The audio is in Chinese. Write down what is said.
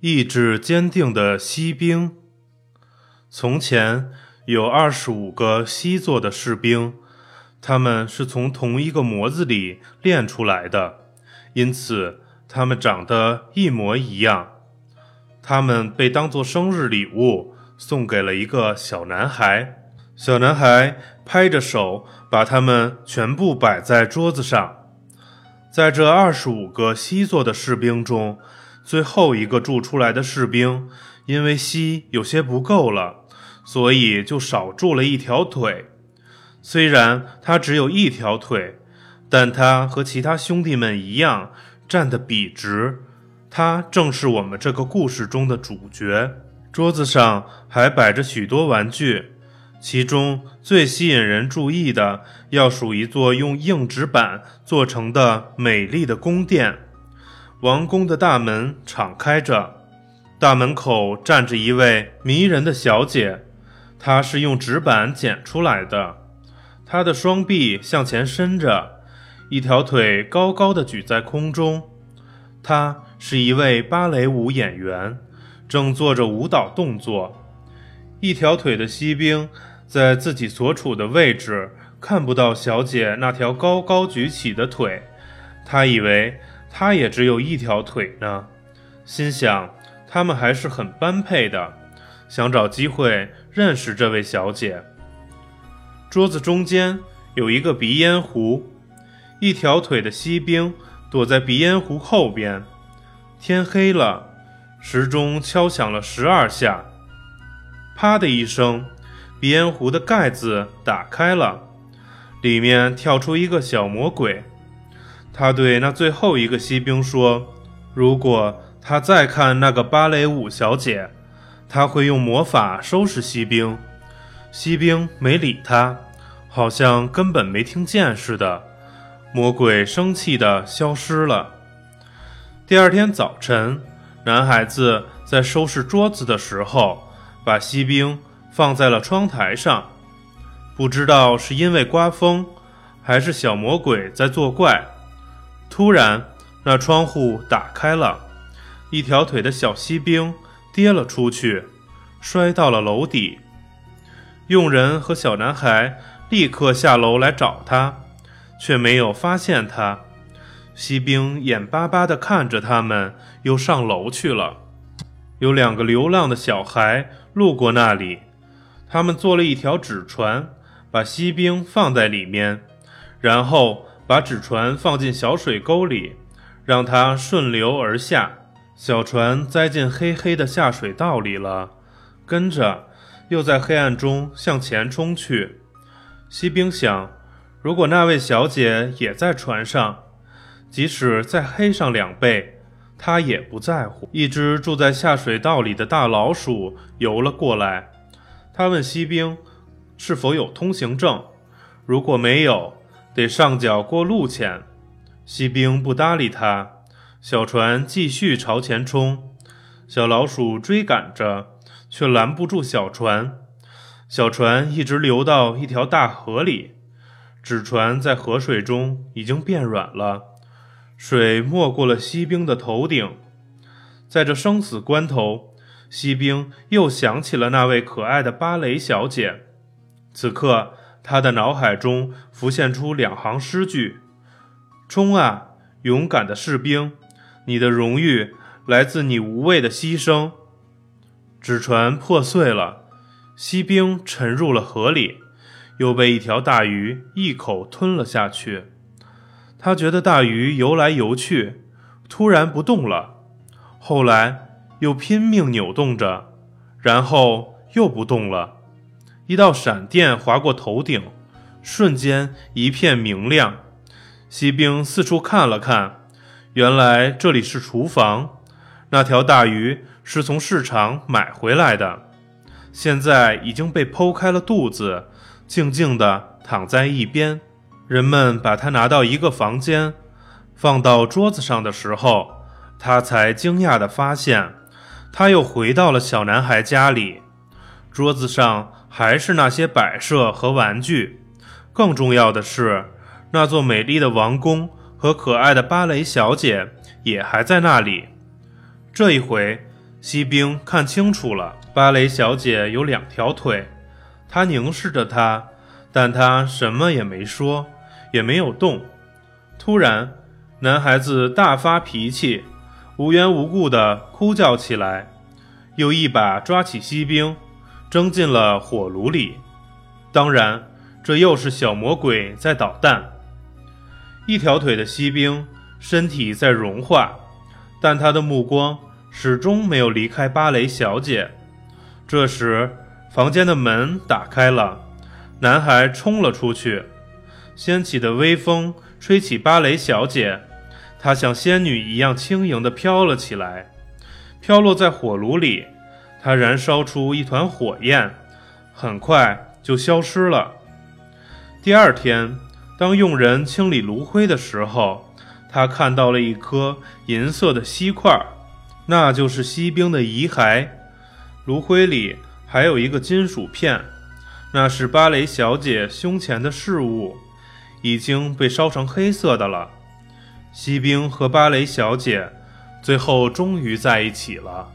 意志坚定的锡兵。从前有二十五个锡做的士兵，他们是从同一个模子里炼出来的，因此他们长得一模一样。他们被当作生日礼物送给了一个小男孩。小男孩拍着手，把它们全部摆在桌子上。在这二十五个锡做的士兵中，最后一个铸出来的士兵，因为锡有些不够了，所以就少铸了一条腿。虽然他只有一条腿，但他和其他兄弟们一样站得笔直。他正是我们这个故事中的主角。桌子上还摆着许多玩具。其中最吸引人注意的，要数一座用硬纸板做成的美丽的宫殿。王宫的大门敞开着，大门口站着一位迷人的小姐，她是用纸板剪出来的。她的双臂向前伸着，一条腿高高的举在空中。她是一位芭蕾舞演员，正做着舞蹈动作。一条腿的锡兵。在自己所处的位置看不到小姐那条高高举起的腿，他以为他也只有一条腿呢，心想他们还是很般配的，想找机会认识这位小姐。桌子中间有一个鼻烟壶，一条腿的锡兵躲在鼻烟壶后边。天黑了，时钟敲响了十二下，啪的一声。鼻烟壶的盖子打开了，里面跳出一个小魔鬼。他对那最后一个锡兵说：“如果他再看那个芭蕾舞小姐，他会用魔法收拾锡兵。”锡兵没理他，好像根本没听见似的。魔鬼生气地消失了。第二天早晨，男孩子在收拾桌子的时候，把锡兵。放在了窗台上，不知道是因为刮风，还是小魔鬼在作怪。突然，那窗户打开了，一条腿的小锡兵跌了出去，摔到了楼底。佣人和小男孩立刻下楼来找他，却没有发现他。锡兵眼巴巴地看着他们，又上楼去了。有两个流浪的小孩路过那里。他们做了一条纸船，把锡兵放在里面，然后把纸船放进小水沟里，让它顺流而下。小船栽进黑黑的下水道里了，跟着又在黑暗中向前冲去。锡兵想，如果那位小姐也在船上，即使再黑上两倍，他也不在乎。一只住在下水道里的大老鼠游了过来。他问锡兵是否有通行证，如果没有，得上缴过路钱。锡兵不搭理他，小船继续朝前冲。小老鼠追赶着，却拦不住小船。小船一直流到一条大河里，纸船在河水中已经变软了，水没过了锡兵的头顶。在这生死关头。锡兵又想起了那位可爱的芭蕾小姐，此刻他的脑海中浮现出两行诗句：“冲啊，勇敢的士兵！你的荣誉来自你无畏的牺牲。”纸船破碎了，锡兵沉入了河里，又被一条大鱼一口吞了下去。他觉得大鱼游来游去，突然不动了，后来。又拼命扭动着，然后又不动了。一道闪电划过头顶，瞬间一片明亮。锡兵四处看了看，原来这里是厨房。那条大鱼是从市场买回来的，现在已经被剖开了肚子，静静地躺在一边。人们把它拿到一个房间，放到桌子上的时候，他才惊讶地发现。他又回到了小男孩家里，桌子上还是那些摆设和玩具。更重要的是，那座美丽的王宫和可爱的芭蕾小姐也还在那里。这一回，锡兵看清楚了，芭蕾小姐有两条腿。他凝视着她，但她什么也没说，也没有动。突然，男孩子大发脾气，无缘无故地哭叫起来，又一把抓起锡兵，扔进了火炉里。当然，这又是小魔鬼在捣蛋。一条腿的锡兵身体在融化，但他的目光。始终没有离开芭蕾小姐。这时，房间的门打开了，男孩冲了出去。掀起的微风吹起芭蕾小姐，她像仙女一样轻盈地飘了起来，飘落在火炉里。它燃烧出一团火焰，很快就消失了。第二天，当佣人清理炉灰的时候，他看到了一颗银色的锡块。那就是锡兵的遗骸，炉灰里还有一个金属片，那是芭蕾小姐胸前的饰物，已经被烧成黑色的了。锡兵和芭蕾小姐最后终于在一起了。